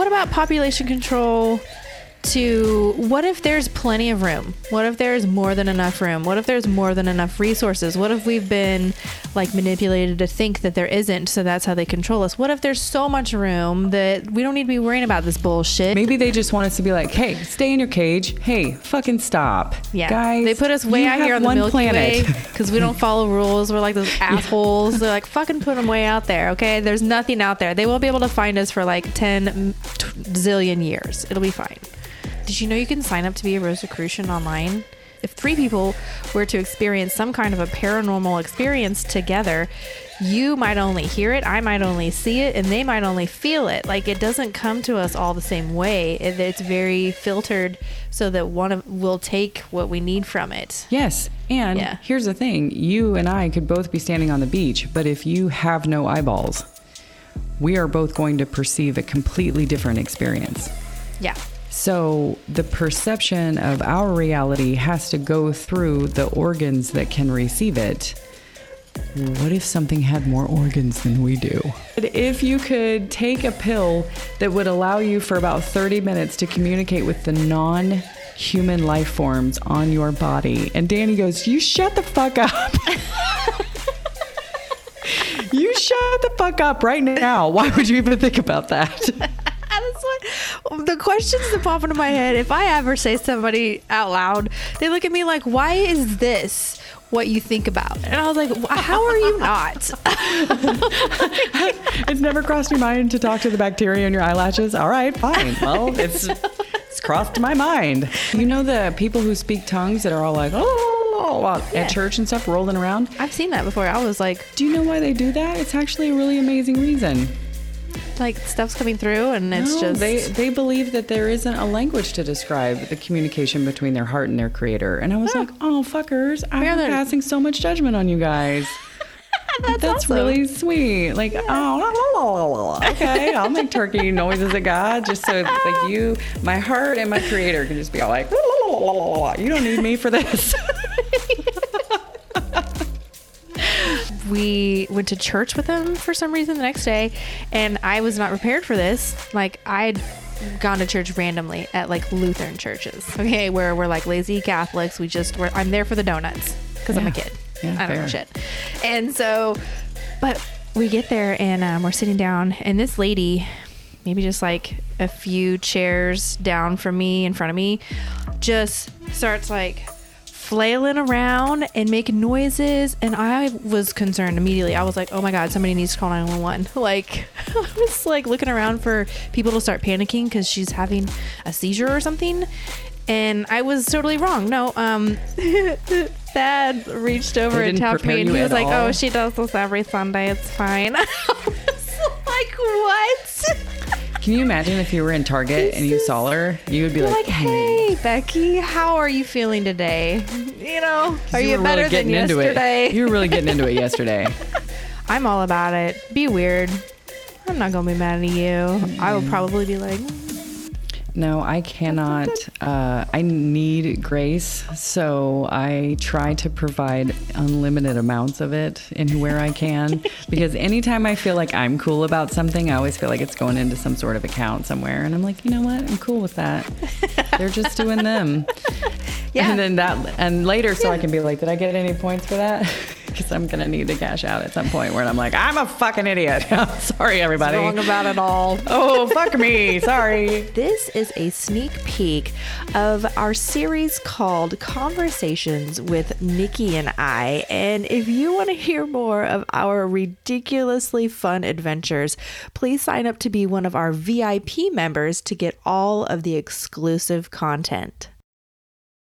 what about population control to what if there's plenty of room? What if there's more than enough room? What if there's more than enough resources? What if we've been like manipulated to think that there isn't, so that's how they control us? What if there's so much room that we don't need to be worrying about this bullshit? Maybe they just want us to be like, hey, stay in your cage. Hey, fucking stop. Yeah, Guys, they put us way out here on the Milky planet. Way because we don't follow rules. We're like those assholes. They're like fucking put them way out there. Okay, there's nothing out there. They won't be able to find us for like ten m- t- zillion years. It'll be fine. Did you know you can sign up to be a Rosicrucian online? If three people were to experience some kind of a paranormal experience together, you might only hear it, I might only see it, and they might only feel it. Like it doesn't come to us all the same way. It- It's very filtered so that one of will take what we need from it. Yes. And Yeah. here's the thing you and I could both be standing on the beach, but if you have no eyeballs, we are both going to perceive a completely different experience. Yeah. So the perception of our reality has to go through the organs that can receive it. What if something had more organs than we do? If you could take a pill that would allow you for about 30 minutes to communicate with the non human life forms on your body, and Danny goes, You shut the fuck up. you shut the fuck up right now. Why would you even think about that? The questions that pop into my head. If I ever say somebody out loud, they look at me like, "Why is this what you think about?" And I was like, "How are you not?" it's never crossed your mind to talk to the bacteria in your eyelashes. All right, fine. Well, it's it's crossed my mind. You know the people who speak tongues that are all like oh Yeah. at church and stuff, rolling around. I've seen that before. I was like, Do you know why they do that? It's actually a really amazing reason. Like stuff's coming through, and it's No, just they they believe that there isn't a language to describe the communication between their heart and their creator. And I was like, oh fuckers, I'm Yeah, passing so much judgment on you guys. That's, awesome. really sweet. Like, oh, la, la, la, okay, I'll make turkey noises at God just so like you, my heart and my creator can just be all like, you don't need me for this. We went to church with them for some reason the next day and i was not prepared for this. Like i'd gone to church randomly at like lutheran churches. Okay where we're like lazy catholics. We just we're, i'm there for the donuts because i'm a kid. Yeah, i don't know shit. And so but we get there and um, we're sitting down and this lady maybe just like a few chairs down from me in front of me just starts like flailing around and making noises and i was concerned immediately. I was like oh my god somebody needs to call 911 like i was like looking around for people to start panicking because she's having a seizure or something and i was totally wrong. No um Thad reached over and tapped me and he was like all? oh she does this every sunday. It's fine. I was like what Can you imagine if you were in Target and you saw her? You would be like, like, hey, Becky, how are you feeling today? You know, are you, were better really than yesterday? You were really getting into it yesterday. I'm all about it. Be weird. I'm not gonna be mad at you. I will mm. probably be like, No, I cannot. Uh, I need grace, so I try to provide unlimited amounts of it anywhere I can. because anytime I feel like I'm cool about something, I always feel like it's going into some sort of account somewhere, and I'm like, you know what? I'm cool with that. They're just doing them. Yeah. And then that, and later, so I can be like, did I get any points for that? Because I'm gonna need to cash out at some point where I'm like, I'm a fucking idiot. Sorry, everybody. wrong about it all. oh, fuck me. Sorry. This is a sneak peek of our series called Conversations with Nikki and I. And if you want to hear more of our ridiculously fun adventures, please sign up to be one of our VIP members to get all of the exclusive content.